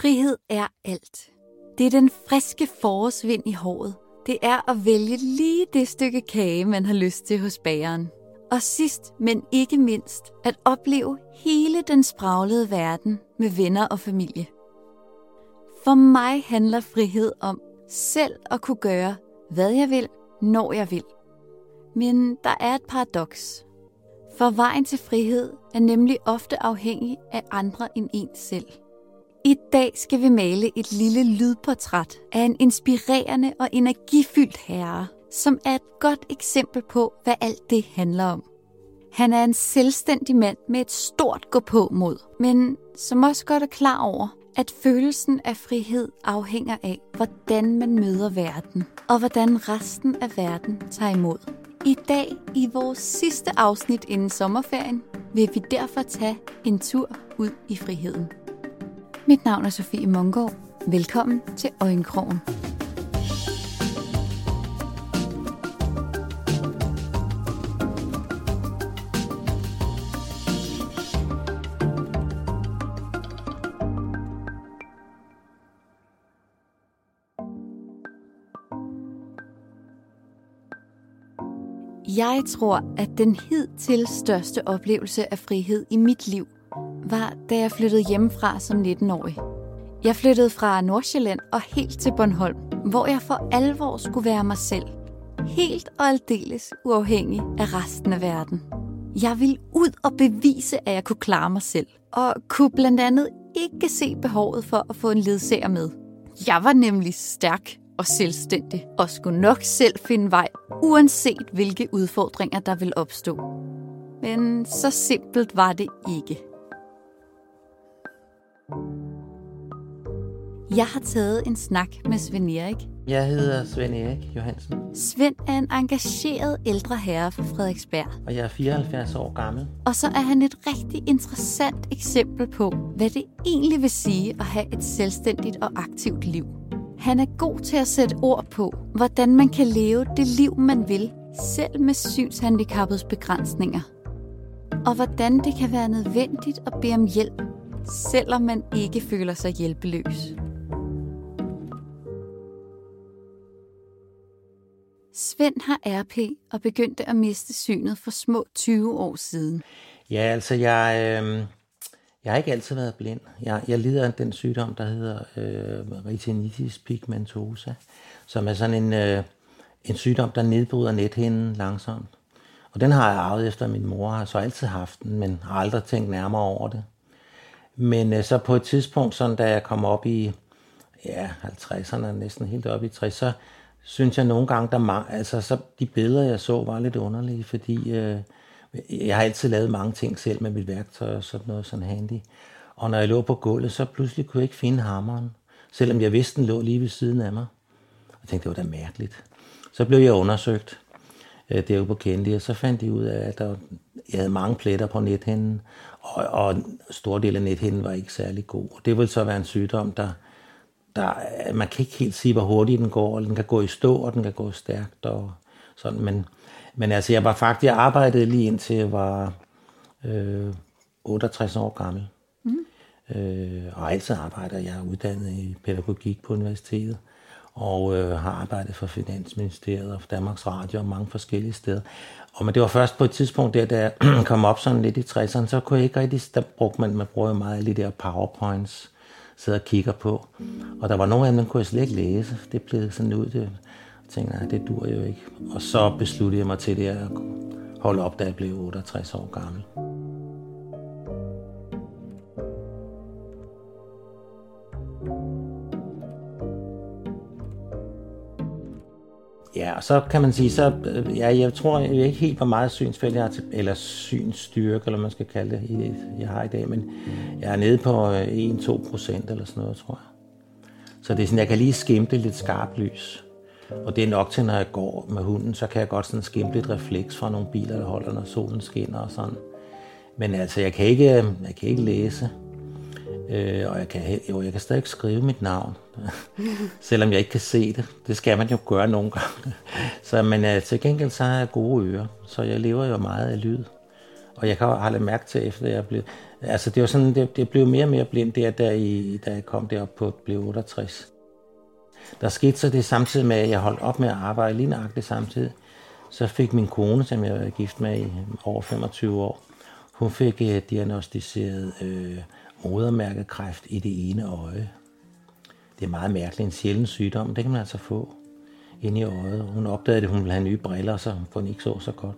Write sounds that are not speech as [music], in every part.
Frihed er alt. Det er den friske forårsvind i håret. Det er at vælge lige det stykke kage, man har lyst til hos bageren. Og sidst, men ikke mindst, at opleve hele den spraglede verden med venner og familie. For mig handler frihed om selv at kunne gøre, hvad jeg vil, når jeg vil. Men der er et paradoks. For vejen til frihed er nemlig ofte afhængig af andre end en selv. I dag skal vi male et lille lydportræt af en inspirerende og energifyldt herre, som er et godt eksempel på, hvad alt det handler om. Han er en selvstændig mand med et stort gå på mod, men som også godt er klar over, at følelsen af frihed afhænger af, hvordan man møder verden, og hvordan resten af verden tager imod. I dag, i vores sidste afsnit inden sommerferien, vil vi derfor tage en tur ud i friheden. Mit navn er Sofie Mungård. Velkommen til Øjenkrogen. Jeg tror, at den hidtil største oplevelse af frihed i mit liv var, da jeg flyttede hjemmefra som 19-årig. Jeg flyttede fra Nordsjælland og helt til Bornholm, hvor jeg for alvor skulle være mig selv. Helt og aldeles uafhængig af resten af verden. Jeg ville ud og bevise, at jeg kunne klare mig selv, og kunne blandt andet ikke se behovet for at få en ledsager med. Jeg var nemlig stærk og selvstændig, og skulle nok selv finde vej, uanset hvilke udfordringer der ville opstå. Men så simpelt var det ikke. Jeg har taget en snak med Svend Erik. Jeg hedder Svend Erik Johansen. Svend er en engageret ældre herre fra Frederiksberg. Og jeg er 74 år gammel. Og så er han et rigtig interessant eksempel på, hvad det egentlig vil sige at have et selvstændigt og aktivt liv. Han er god til at sætte ord på, hvordan man kan leve det liv, man vil, selv med synshandicappets begrænsninger. Og hvordan det kan være nødvendigt at bede om hjælp, selvom man ikke føler sig hjælpeløs. Svend har RP og begyndte at miste synet for små 20 år siden. Ja, altså jeg, øh, jeg har ikke altid været blind. Jeg, jeg lider af den sygdom, der hedder øh, retinitis pigmentosa, som er sådan en, øh, en sygdom, der nedbryder nethinden langsomt. Og den har jeg arvet efter min mor, har så altid haft den, men har aldrig tænkt nærmere over det. Men øh, så på et tidspunkt, sådan, da jeg kom op i ja, 50'erne, næsten helt op i 60'erne, så synes jeg nogle gange, der altså så de billeder, jeg så, var lidt underlige, fordi øh, jeg har altid lavet mange ting selv med mit værktøj og sådan noget sådan handy. Og når jeg lå på gulvet, så pludselig kunne jeg ikke finde hammeren, selvom jeg vidste, den lå lige ved siden af mig. Jeg tænkte, det var da mærkeligt. Så blev jeg undersøgt øh, derude på Kennedy, og så fandt de ud af, at der, jeg havde mange pletter på nethinden, og, og en stor del af nethinden var ikke særlig god. Og det ville så være en sygdom, der, der, man kan ikke helt sige, hvor hurtigt den går, den kan gå i stå, og den kan gå stærkt, og sådan, men, men altså, jeg var faktisk, jeg arbejdede lige indtil jeg var øh, 68 år gammel. Mm. Øh, og altid arbejder jeg er uddannet i pædagogik på universitetet, og øh, har arbejdet for Finansministeriet og for Danmarks Radio og mange forskellige steder. Og men det var først på et tidspunkt der, da jeg [clears throat] kom op sådan lidt i 60'erne, så kunne jeg ikke rigtig, der brugte man, man bruger meget af de der powerpoints, sidder og kigger på. Og der var nogle af dem, man kunne jeg slet ikke læse. Det blev sådan ud. Det, jeg tænkte, nej, det dur jo ikke. Og så besluttede jeg mig til det at holde op, da jeg blev 68 år gammel. Ja, og så kan man sige, så, øh, ja, jeg tror jeg ikke helt, hvor meget synsfelt jeg har til, eller synsstyrke, eller man skal kalde det, jeg har i dag, men jeg er nede på øh, 1-2 procent eller sådan noget, tror jeg. Så det er sådan, jeg kan lige skimte lidt skarpt lys. Og det er nok til, når jeg går med hunden, så kan jeg godt sådan skimte lidt refleks fra nogle biler, der holder, når solen skinner og sådan. Men altså, jeg kan ikke, øh, jeg kan ikke læse. Øh, og jeg kan, jo, jeg kan stadig skrive mit navn, [laughs] selvom jeg ikke kan se det. Det skal man jo gøre nogle gange. [laughs] Så, men øh, til gengæld så har jeg gode ører, så jeg lever jo meget af lyd. Og jeg kan have lagt mærke til, efter jeg blev, Altså det var sådan, det, det blev mere og mere blind der, der i, da jeg kom derop på, blev 68. Der skete så det samtidig med, at jeg holdt op med at arbejde lige nøjagtigt samtidig. Så fik min kone, som jeg var gift med i over 25 år, hun fik øh, diagnostiseret øh, modermærkekræft i det ene øje. Det er meget mærkeligt, en sjælden sygdom, det kan man altså få ind i øjet. Hun opdagede, at hun ville have nye briller, så hun ikke så så godt.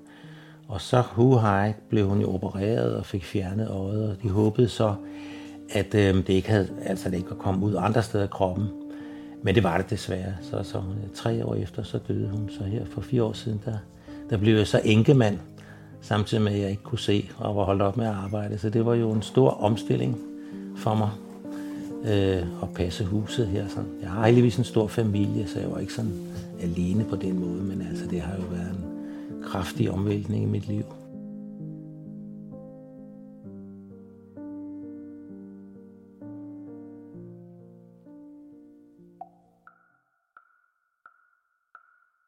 Og så hu hej blev hun jo opereret og fik fjernet øjet, og de håbede så, at øh, det ikke havde, altså det ikke var kommet ud andre steder i kroppen. Men det var det desværre. Så, så tre år efter, så døde hun. Så her for fire år siden, der, der blev jeg så enkemand, samtidig med, at jeg ikke kunne se og var holdt op med at arbejde. Så det var jo en stor omstilling for mig øh, at passe huset her. Sådan. jeg har heldigvis en stor familie, så jeg var ikke sådan alene på den måde, men altså det har jo været en kraftig omvæltning i mit liv.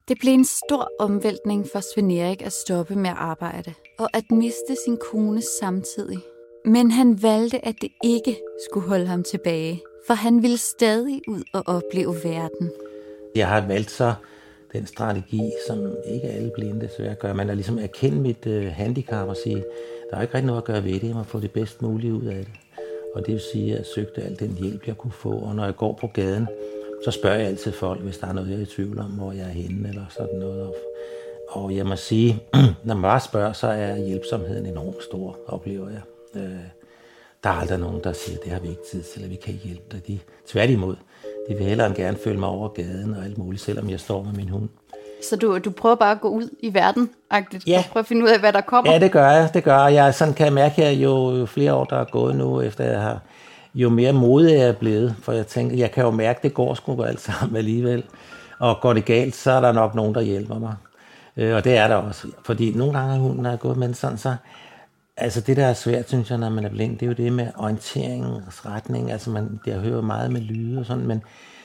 Det blev en stor omvæltning for Sven Erik at stoppe med at arbejde og at miste sin kone samtidig. Men han valgte, at det ikke skulle holde ham tilbage, for han ville stadig ud og opleve verden. Jeg har valgt så den strategi, som ikke alle blinde desværre gør. Man er ligesom erkende mit uh, handicap og sige, der er ikke rigtig noget at gøre ved det, jeg må få det bedst mulige ud af det. Og det vil sige, at jeg søgte al den hjælp, jeg kunne få. Og når jeg går på gaden, så spørger jeg altid folk, hvis der er noget, jeg er i tvivl om, hvor jeg er henne eller sådan noget. Og jeg må sige, [clears throat] når man bare spørger, så er hjælpsomheden enormt stor, oplever jeg. Øh, der er aldrig nogen, der siger, det har vi ikke tid til, eller vi kan ikke hjælpe dig. De, tværtimod, de vil hellere end gerne følge mig over gaden og alt muligt, selvom jeg står med min hund. Så du, du prøver bare at gå ud i verden, agtigt, ja. og prøve at finde ud af, hvad der kommer? Ja, det gør jeg. Det gør jeg. sådan kan jeg mærke, at jo flere år, der er gået nu, efter jeg har, jo mere modig jeg er blevet. For jeg tænker, jeg kan jo mærke, at det går sgu alt sammen alligevel. Og går det galt, så er der nok nogen, der hjælper mig. Øh, og det er der også. Fordi nogle gange hunden er gået, men sådan så... Altså det, der er svært, synes jeg, når man er blind, det er jo det med orienteringens retning. Altså man, jeg hører meget med lyde og sådan, men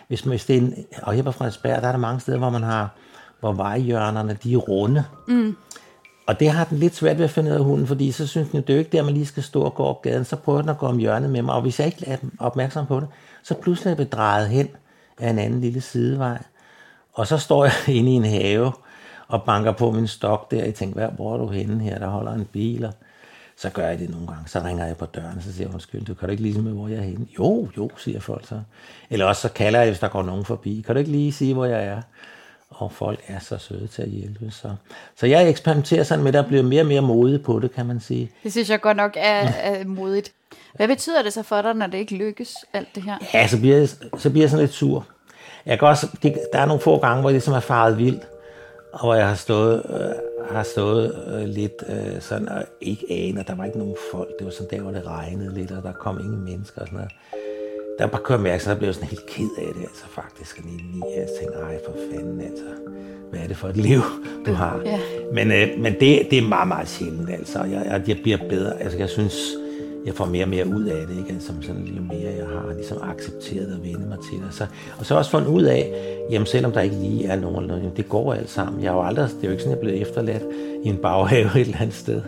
hvis, man, hvis det er en, og her på Frederiksberg, der er der mange steder, hvor man har, hvor vejhjørnerne, de er runde. Mm. Og det har den lidt svært ved at finde ud af hunden, fordi så synes den, det er jo ikke der, man lige skal stå og gå op gaden, så prøver den at gå om hjørnet med mig, og hvis jeg ikke er opmærksom på det, så pludselig er jeg bedrejet hen af en anden lille sidevej. Og så står jeg [laughs] inde i en have og banker på min stok der, og jeg tænker, hvor er du henne her, der holder en bil, og så gør jeg det nogle gange. Så ringer jeg på døren, så siger jeg, undskyld, du kan du ikke lige med, hvor jeg er henne? Jo, jo, siger folk så. Eller også så kalder jeg, hvis der går nogen forbi. Kan du ikke lige sige, hvor jeg er? Og folk er så søde til at hjælpe. Så, så jeg eksperimenterer sådan med, at der bliver mere og mere modig på det, kan man sige. Det synes jeg godt nok er, er modigt. Hvad betyder det så for dig, når det ikke lykkes, alt det her? Ja, så bliver jeg, så bliver jeg sådan lidt sur. Jeg kan også, det, der er nogle få gange, hvor det ligesom er faret vildt, og hvor jeg har stået, øh, har stået øh, lidt øh, sådan, og ikke aner, der var ikke nogen folk. Det var sådan der, hvor det regnede lidt, og der kom ingen mennesker og sådan noget. Der bare kører mærke, så der blev sådan helt ked af det, altså faktisk. Og lige, jeg tænkte, ej for fanden, altså. Hvad er det for et liv, du har? Ja. Men, øh, men det, det er meget, meget sjældent, altså. Jeg, jeg, jeg bliver bedre. Altså, jeg synes, jeg får mere og mere ud af det, ikke? Altså, sådan, jo mere jeg har ligesom accepteret og vende mig til Og Så, og så også fundet ud af, jamen selvom der ikke lige er nogen, eller noget, det går alt sammen. Jeg er jo aldrig, det er jo ikke sådan, jeg er blevet efterladt i en baghave [laughs] et eller andet sted.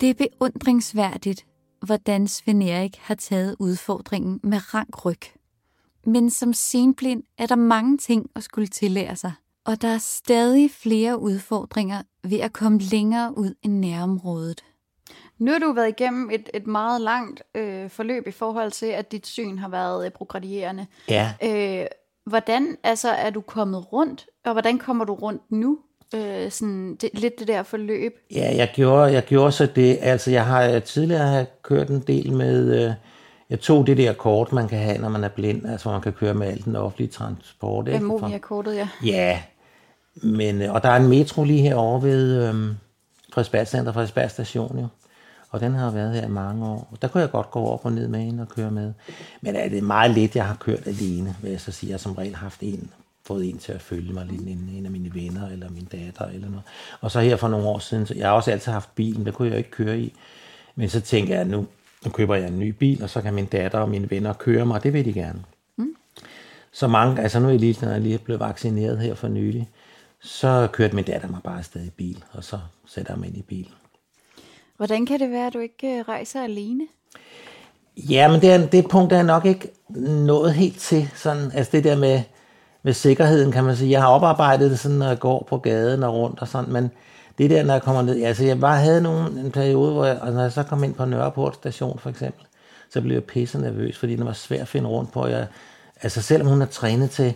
Det er beundringsværdigt, hvordan Svend Erik har taget udfordringen med rank ryg. Men som senblind er der mange ting at skulle tillære sig, og der er stadig flere udfordringer ved at komme længere ud i nærområdet. Nu har du været igennem et, et meget langt øh, forløb i forhold til, at dit syn har været øh, progredierende. Ja. Øh, hvordan altså, er du kommet rundt, og hvordan kommer du rundt nu? Øh, sådan det, lidt det der forløb. Ja, jeg gjorde, jeg gjorde så det. Altså, jeg har tidligere har kørt en del med... Øh, jeg tog det der kort, man kan have, når man er blind, altså man kan køre med al den offentlige transport. Ikke? Monia-kortet, ja. Ja, men, øh, og der er en metro lige herovre ved øhm, Frederiksberg Center, Frederiksberg Station jo. Og den har været her i mange år. Der kunne jeg godt gå op og ned med en og køre med. Men er det meget lidt, jeg har kørt alene, vil jeg så sige. Jeg har som regel haft en, fået en til at følge mig, en, en af mine venner eller min datter eller noget. Og så her for nogle år siden, så jeg har også altid haft bilen, der kunne jeg ikke køre i. Men så tænker jeg, nu, nu køber jeg en ny bil, og så kan min datter og mine venner køre mig, det vil de gerne. Mm. så mange, altså nu er jeg lige, når jeg lige blevet vaccineret her for nylig, så kørte min datter mig bare afsted i bil, og så sætter jeg mig ind i bilen. Hvordan kan det være, at du ikke øh, rejser alene? Ja, men det er, det punkt er jeg nok ikke nået helt til. Sådan, altså det der med, med sikkerheden, kan man sige. Jeg har oparbejdet det sådan, når jeg går på gaden og rundt og sådan, men det der, når jeg kommer ned, altså jeg bare havde nogle, en periode, hvor jeg, altså når jeg så kom ind på Nørreport station for eksempel, så blev jeg pisse nervøs, fordi det var svært at finde rundt på. Jeg, altså selvom hun er trænet til,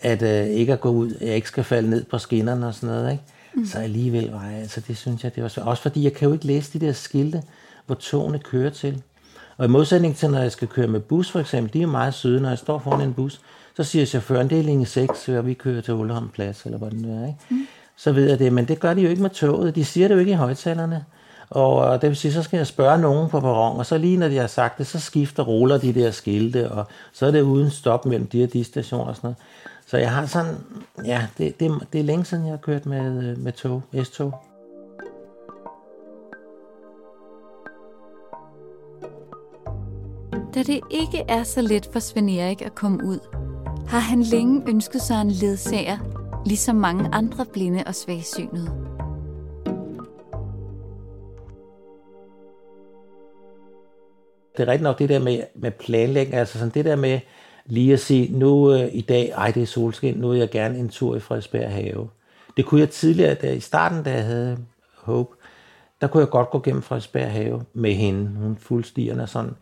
at øh, ikke at gå ud, jeg ikke skal falde ned på skinnerne og sådan noget, ikke? Mm. så alligevel var jeg, altså det synes jeg, det var svært. Også fordi jeg kan jo ikke læse de der skilte, hvor togene kører til. Og i modsætning til, når jeg skal køre med bus for eksempel, de er meget søde, når jeg står foran en bus, så siger chaufføren, det er linje 6, og vi kører til Ulleholm Plads, eller hvad det er, ikke? Mm. Så ved jeg det, men det gør de jo ikke med toget. De siger det jo ikke i højtalerne. Og det vil sige, så skal jeg spørge nogen på perron, og så lige når de har sagt det, så skifter ruller de der skilte, og så er det uden stop mellem de og de stationer og sådan noget. Så jeg har sådan, ja, det, det, det er længe siden, jeg har kørt med, øh, med tog, S-tog. Da det ikke er så let for Sven Erik at komme ud, har han længe ønsket sig en ledsager, ligesom mange andre blinde og svagsynede. Det er rigtigt nok det der med, med planlægning, altså sådan det der med lige at sige, nu øh, i dag, ej det er solskin, nu vil jeg gerne en tur i Frederiksberg have. Det kunne jeg tidligere, da, i starten da jeg havde Hope, der kunne jeg godt gå gennem Frederiksberg have med hende, hun fuldstigerende og sådan.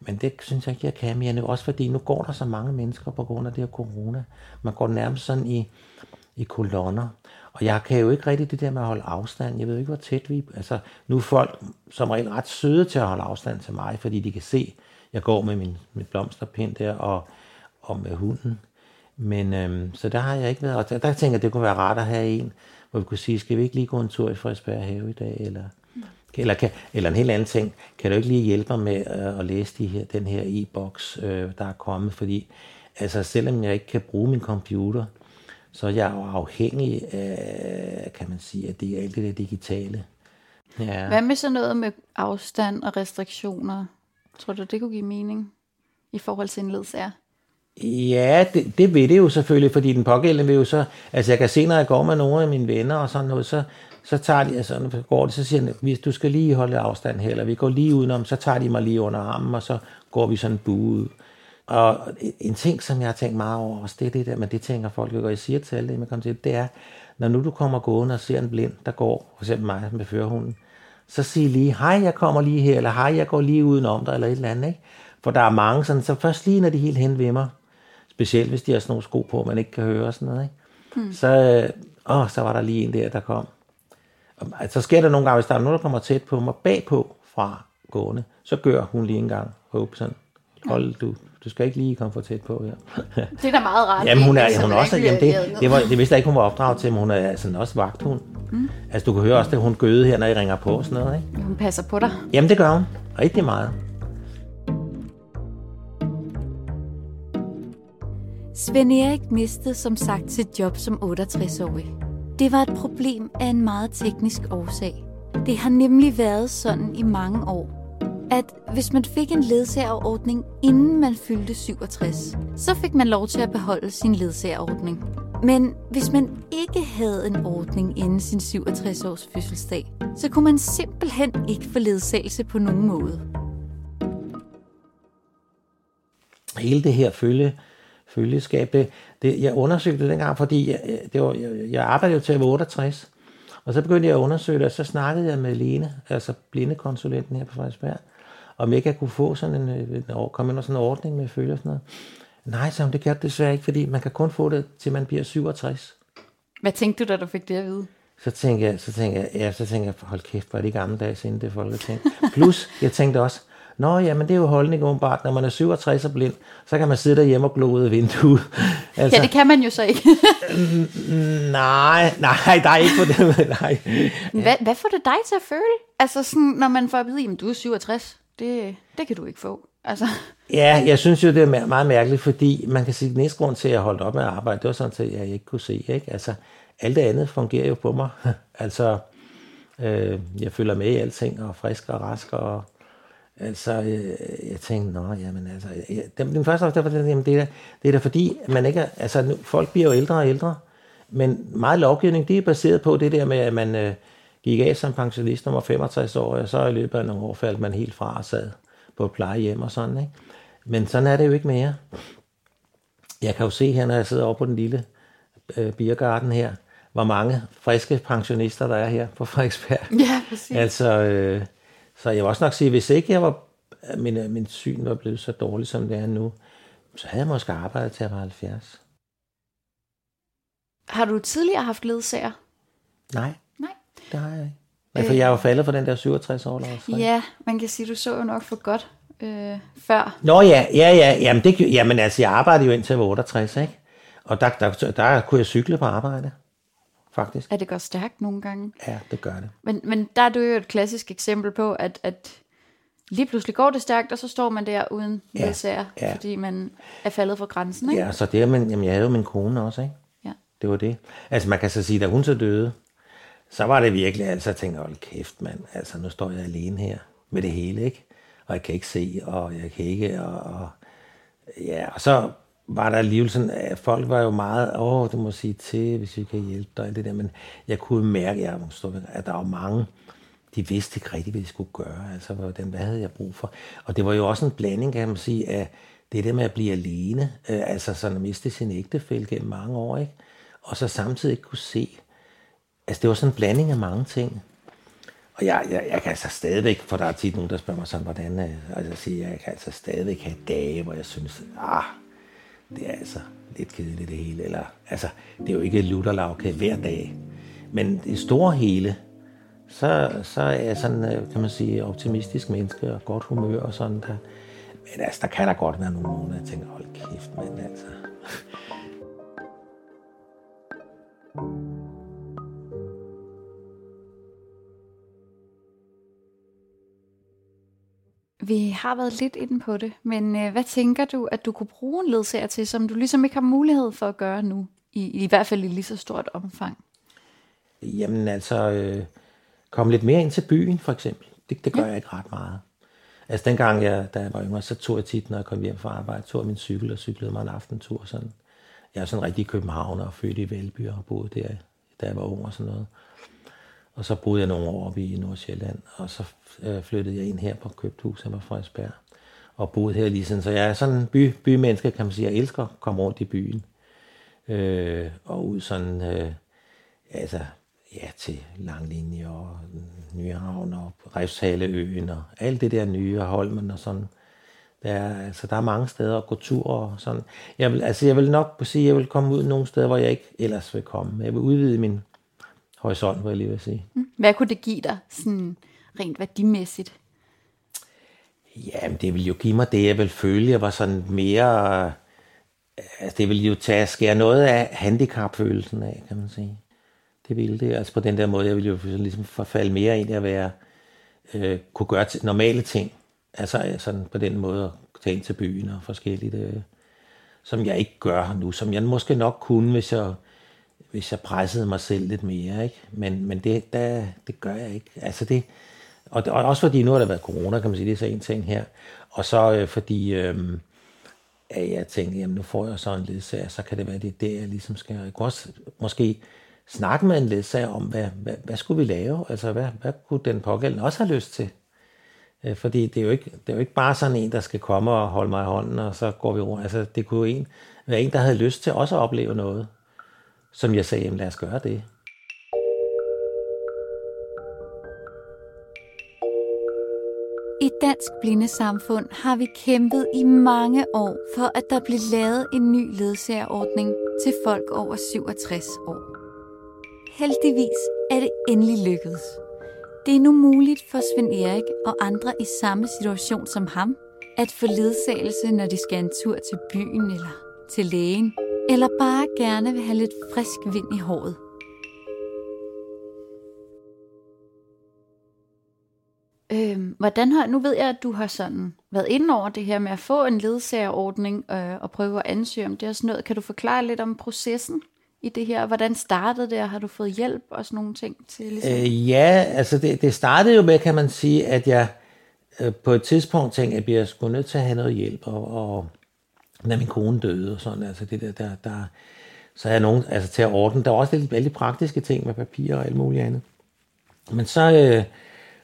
Men det synes jeg ikke, jeg kan mere nu. Også fordi nu går der så mange mennesker på grund af det her corona. Man går nærmest sådan i, i kolonner. Og jeg kan jo ikke rigtig det der med at holde afstand. Jeg ved ikke, hvor tæt vi... Altså, nu er folk som regel ret søde til at holde afstand til mig, fordi de kan se, jeg går med min, min blomsterpind der og, og med hunden. Men øhm, så der har jeg ikke været. Og der, der tænker jeg, det kunne være rart at have en, hvor vi kunne sige, skal vi ikke lige gå en tur i Frederiksberg have i dag? Eller, eller, kan, eller en helt anden ting, kan du ikke lige hjælpe mig med øh, at læse de her, den her e-boks, øh, der er kommet? Fordi altså, selvom jeg ikke kan bruge min computer, så er jeg jo afhængig af, kan man sige, at det er alt det der digitale. Ja. Hvad med så noget med afstand og restriktioner? Tror du, det kunne give mening i forhold til en ledsager? Ja, det, det vil det jo selvfølgelig, fordi den pågældende vil jo så, altså jeg kan se, når jeg går med nogle af mine venner og sådan noget, så, så tager de, altså, når går de, så siger de, hvis du skal lige holde afstand her, eller vi går lige udenom, så tager de mig lige under armen, og så går vi sådan bue ud. Og en ting, som jeg har tænkt meget over, også det er det der, men det tænker folk jo, og jeg siger til alle det, kommer til, det er, når nu du kommer gående og ser en blind, der går, for eksempel mig med førerhunden, så sig lige, hej, jeg kommer lige her, eller hej, jeg går lige udenom dig, eller et eller andet, ikke? For der er mange sådan, så først lige når de helt hen ved mig, specielt hvis de har sådan nogle sko på, man ikke kan høre og sådan noget, ikke? Hmm. Så, øh, åh, så var der lige en der, der kom. Og, så sker der nogle gange, hvis der er nogen, der kommer tæt på mig bagpå fra gående, så gør hun lige en gang, håb sådan, hold du, du skal ikke lige komme for tæt på her. [laughs] det er da meget rart. Jamen hun er, hun er også, jamen det, det, var, det vidste jeg ikke, hun var opdraget til, men hun er sådan også vagthund. Mm. Altså du kan høre også, at hun gøde her, når I ringer på og sådan noget, ikke? Hun passer på dig. Jamen det gør hun. Rigtig meget. Svend Erik mistede som sagt sit job som 68-årig. Det var et problem af en meget teknisk årsag. Det har nemlig været sådan i mange år, at hvis man fik en ledsagerordning, inden man fyldte 67, så fik man lov til at beholde sin ledsagerordning. Men hvis man ikke havde en ordning inden sin 67-års fødselsdag, så kunne man simpelthen ikke få ledsagelse på nogen måde. Hele det her følge, følgeskab, det, det, jeg undersøgte det dengang, fordi jeg, det var, jeg, jeg arbejdede jo til at være 68, og så begyndte jeg at undersøge det, og så snakkede jeg med Lene, altså blindekonsulenten her på Frederiksberg, om ikke jeg kunne få sådan en, øh, en komme ind sådan en ordning med følge og sådan noget. Nej, så det kan jeg desværre ikke, fordi man kan kun få det, til man bliver 67. Hvad tænkte du, da du fik det at vide? Så tænkte jeg, så tænkte jeg, ja, så tænkte jeg, hold kæft, hvor er det gamle dage siden det folketing. Plus, jeg tænkte også, Nå ja, men det er jo holdning åbenbart. Når man er 67 og blind, så kan man sidde derhjemme og glo ud af vinduet. altså, [laughs] ja, det kan man jo så ikke. [laughs] nej, nej, der er ikke på det. Nej. Hvad, hvad får det dig til at føle? Altså sådan, når man får at vide, at du er 67 det, det kan du ikke få. Altså. Ja, jeg synes jo, det er meget mærkeligt, fordi man kan sige, at næste grund til, at jeg holdt op med at arbejde, det var sådan, at jeg ikke kunne se. Ikke? Altså, alt det andet fungerer jo på mig. [laughs] altså, øh, jeg følger med i alting, og frisk og rask, og Altså, øh, jeg tænkte, nå, jamen altså, jeg, den, den første der var det, jamen, det, er, det er da fordi, man ikke er, altså, nu, folk bliver jo ældre og ældre, men meget lovgivning, det er baseret på det der med, at man øh, gik af som pensionist, når var 65 år, og så i løbet af nogle år faldt man helt fra og sad på et plejehjem og sådan, ikke? Men sådan er det jo ikke mere. Jeg kan jo se her, når jeg sidder oppe på den lille øh, biergarten her, hvor mange friske pensionister der er her på Frederiksberg. Ja, præcis. Altså, øh, så jeg vil også nok sige, hvis ikke jeg var, min, min syn var blevet så dårligt, som det er nu, så havde jeg måske arbejdet til at være 70. Har du tidligere haft ledsager? Nej. Det har jeg ikke. Men for jeg er jo faldet for den der 67 år. Ja, man kan sige, du så jo nok for godt øh, før. Nå ja, ja, ja. Jamen, det, jamen altså, jeg arbejdede jo indtil jeg var 68, ikke? Og der, der, der, der kunne jeg cykle på arbejde, faktisk. Er det går stærkt nogle gange? Ja, det gør det. Men, men der er du jo et klassisk eksempel på, at, at lige pludselig går det stærkt, og så står man der uden Ja, ledsager, ja. fordi man er faldet fra grænsen, ikke? Ja, så det er, men, jamen, jeg havde jo min kone også, ikke? Ja. Det var det. Altså, man kan så sige, da hun så døde, så var det virkelig, altså, jeg tænkte, hold kæft, mand, altså, nu står jeg alene her med det hele, ikke? Og jeg kan ikke se, og jeg kan ikke, og, og ja, og så var der alligevel sådan, at folk var jo meget, åh, du må sige til, hvis vi kan hjælpe dig, og det der, men jeg kunne mærke, jeg må stå at der var mange, de vidste ikke rigtigt, hvad de skulle gøre, altså, hvordan, hvad havde jeg brug for? Og det var jo også en blanding, kan man sige, af det der med at blive alene, øh, altså sådan at miste sin ægtefælle gennem mange år, ikke? Og så samtidig ikke kunne se, altså det var sådan en blanding af mange ting. Og jeg, jeg, jeg kan altså stadigvæk, for der er tit nogen, der spørger mig sådan, hvordan, øh, altså jeg siger, jeg kan altså stadigvæk have dage, hvor jeg synes, ah, det er altså lidt kedeligt det hele. Eller, altså, det er jo ikke lutterlavke hver dag. Men det store hele, så, så er jeg sådan, øh, kan man sige, optimistisk menneske og godt humør og sådan der. Men altså, der kan der godt være nogle måneder, jeg tænker, hold kæft, men altså. Vi har været lidt inde på det, men øh, hvad tænker du, at du kunne bruge en ledsager til, som du ligesom ikke har mulighed for at gøre nu? I, i hvert fald i lige så stort omfang. Jamen altså, øh, komme lidt mere ind til byen, for eksempel. Det, det gør ja. jeg ikke ret meget. Altså dengang, jeg, da jeg var yngre, så tog jeg tit, når jeg kom hjem fra arbejde, tog jeg min cykel og cyklede mig en aftentur. Sådan. Jeg er sådan rigtig københavner og født i Valby og boede der, da jeg var ung og sådan noget. Og så boede jeg nogle år oppe i Nordsjælland, og så øh, flyttede jeg ind her på Købthus, her på Frederiksberg, og boede her lige siden. Så jeg er sådan en by, bymenneske, kan man sige. Jeg elsker at komme rundt i byen. Øh, og ud sådan, øh, altså, ja, til Langlinje og Nyhavn og Refshaleøen og alt det der nye og Holmen og sådan. Der er, altså, der er mange steder at gå tur og sådan. Jeg vil, altså, jeg vil nok sige, at jeg vil komme ud nogle steder, hvor jeg ikke ellers vil komme. Jeg vil udvide min horisont, hvor jeg lige vil sige. Hvad kunne det give dig, sådan rent værdimæssigt? Jamen, det vil jo give mig det, jeg vil føle. Jeg var sådan mere... Altså, det vil jo tage skære noget af handicapfølelsen af, kan man sige. Det ville det. Altså på den der måde, jeg ville jo ligesom forfalde mere ind i at være... Øh, kunne gøre til normale ting. Altså sådan på den måde at tage ind til byen og forskelligt. Øh, som jeg ikke gør nu. Som jeg måske nok kunne, hvis jeg, hvis jeg pressede mig selv lidt mere. Ikke? Men, men det, der, det gør jeg ikke. Altså det, og, og også fordi nu har der været corona, kan man sige, det er så en ting her. Og så øh, fordi øh, at jeg tænkte, jamen nu får jeg så en ledsager, så kan det være, det er det, jeg ligesom skal. Jeg kunne også måske snakke med en ledsager om, hvad, hvad, hvad skulle vi lave? Altså, hvad, hvad kunne den pågældende også have lyst til? Øh, Fordi det er, jo ikke, det er jo ikke bare sådan en, der skal komme og holde mig i hånden, og så går vi rundt. Altså, det kunne jo en, være en, der havde lyst til også at opleve noget, som jeg sagde, jamen lad os gøre det. I Dansk Blindesamfund har vi kæmpet i mange år for, at der bliver lavet en ny ledsagerordning til folk over 67 år. Heldigvis er det endelig lykkedes. Det er nu muligt for Svend Erik og andre i samme situation som ham, at få ledsagelse, når de skal en tur til byen eller til lægen, eller bare gerne vil have lidt frisk vind i håret. Øhm, hvordan har, nu ved jeg, at du har sådan været inde over det her med at få en ledsagerordning øh, og prøve at ansøge om det og sådan noget. Kan du forklare lidt om processen i det her? Hvordan startede det, og har du fået hjælp og sådan nogle ting til? Ligesom? Øh, ja, altså det, det startede jo med, kan man sige, at jeg øh, på et tidspunkt tænkte jeg, at jeg skulle nødt til at have noget hjælp, og, og da min kone døde og sådan, altså det der, der, der så havde jeg nogen, altså til at ordne. Der var også lidt, lidt praktiske ting med papir og alt muligt andet. Men så, øh,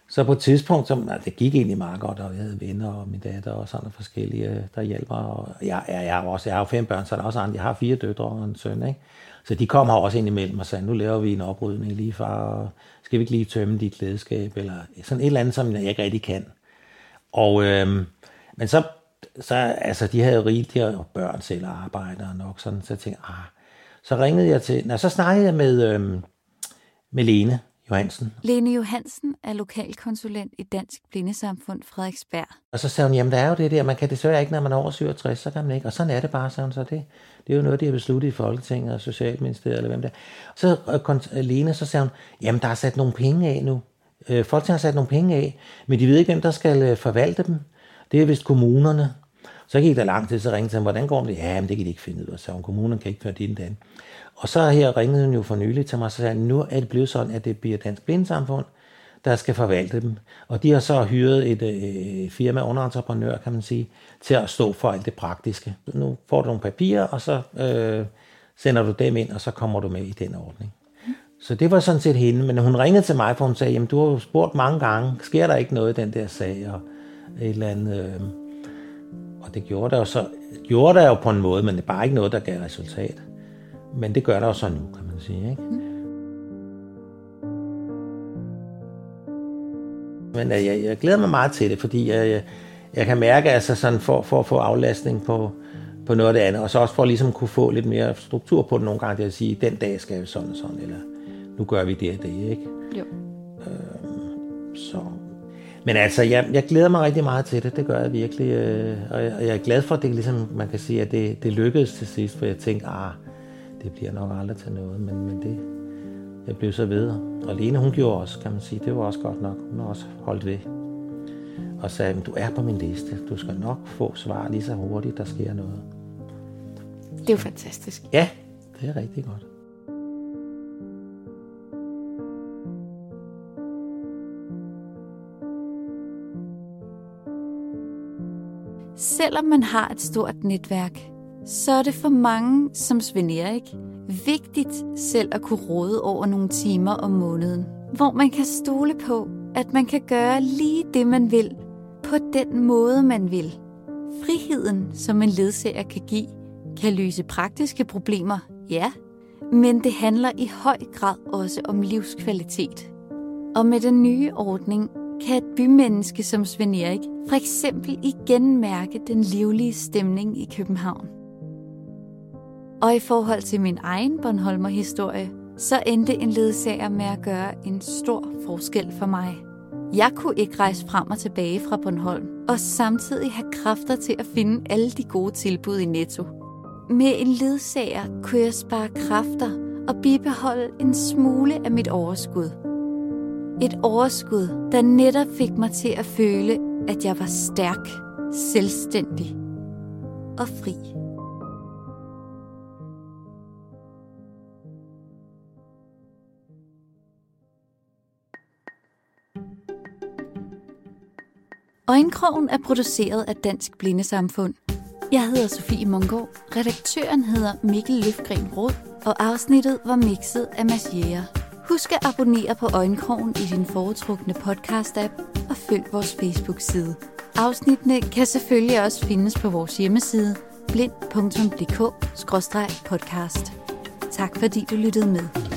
så på et tidspunkt, så, altså, det gik egentlig meget godt, og jeg havde venner og min datter og sådan forskellige, øh, der hjælper. Og jeg, jeg, jeg, har også, jeg har jo fem børn, så er der også andre. Jeg har fire døtre og en søn, ikke? Så de kom her også ind imellem og sagde, nu laver vi en oprydning lige far, og skal vi ikke lige tømme dit klædeskab, eller sådan et eller andet, som jeg ikke rigtig kan. Og, øh, men så, så, altså, de havde jo rigeligt, de havde børn selv og arbejder nok, sådan, så jeg tænkte, ah, så ringede jeg til, nej, så snakkede jeg med, øhm, med Lene, Johansen. Lene Johansen er lokalkonsulent i Dansk Blindesamfund Frederiksberg. Og så sagde hun, jamen der er jo det der, man kan desværre ikke, når man er over 67, så kan man ikke. Og sådan er det bare, sagde hun så. Det, det er jo noget, de har besluttet i Folketinget og Socialministeriet, eller hvem det er. Så uh, Lene, så sagde hun, jamen der er sat nogle penge af nu. Uh, Folketinget har sat nogle penge af, men de ved ikke, hvem der skal forvalte dem. Det er vist kommunerne. Så gik der lang tid, så ringte han, hvordan går det? Ja, men det kan de ikke finde ud af, så kommunerne kan ikke føre det den. Og så her ringede hun jo for nylig til mig, så sagde, nu er det blevet sådan, at det bliver Dansk Blindesamfund, der skal forvalte dem. Og de har så hyret et øh, firma, underentreprenør, kan man sige, til at stå for alt det praktiske. Nu får du nogle papirer, og så øh, sender du dem ind, og så kommer du med i den ordning. Så det var sådan set hende, men hun ringede til mig, for hun sagde, jamen du har jo spurgt mange gange, sker der ikke noget i den der sag, og et eller andet... Øh, og det gjorde der jo så, gjorde der jo på en måde, men det er bare ikke noget, der gav resultat. Men det gør der jo så nu, kan man sige. Ikke? Mm. Men øh, jeg, jeg glæder mig meget til det, fordi jeg, jeg, jeg kan mærke, altså sådan for, for at få aflastning på, på noget af det andet, og så også for at ligesom kunne få lidt mere struktur på det nogle gange, det at sige, den dag skal vi sådan og sådan, eller nu gør vi det og det, ikke? Jo. Øhm, så. Men altså, jeg, jeg glæder mig rigtig meget til det, det gør jeg virkelig, øh, og, jeg, og jeg er glad for, at det ligesom, man kan sige, at det, det lykkedes til sidst, for jeg tænkte, ah, det bliver nok aldrig til noget, men, men det, jeg blev så ved. Og Lene, hun gjorde også, kan man sige, det var også godt nok. Hun har også holdt ved. Og sagde, du er på min liste. Du skal nok få svar lige så hurtigt, der sker noget. Det er jo fantastisk. Ja, det er rigtig godt. Selvom man har et stort netværk, så er det for mange som Svend Erik vigtigt selv at kunne råde over nogle timer om måneden, hvor man kan stole på, at man kan gøre lige det, man vil, på den måde, man vil. Friheden, som en ledsager kan give, kan løse praktiske problemer, ja, men det handler i høj grad også om livskvalitet. Og med den nye ordning kan et bymenneske som Svend Erik for eksempel igen mærke den livlige stemning i København. Og i forhold til min egen Bornholmer-historie, så endte en ledsager med at gøre en stor forskel for mig. Jeg kunne ikke rejse frem og tilbage fra Bornholm, og samtidig have kræfter til at finde alle de gode tilbud i Netto. Med en ledsager kunne jeg spare kræfter og bibeholde en smule af mit overskud. Et overskud, der netop fik mig til at føle, at jeg var stærk, selvstændig og fri. Øjenkrogen er produceret af Dansk Blindesamfund. Jeg hedder Sofie Mungård, redaktøren hedder Mikkel Løfgren Råd, og afsnittet var mixet af Mads Jæger. Husk at abonnere på Øjenkrogen i din foretrukne podcast-app og følg vores Facebook-side. Afsnittene kan selvfølgelig også findes på vores hjemmeside blind.dk-podcast. Tak fordi du lyttede med.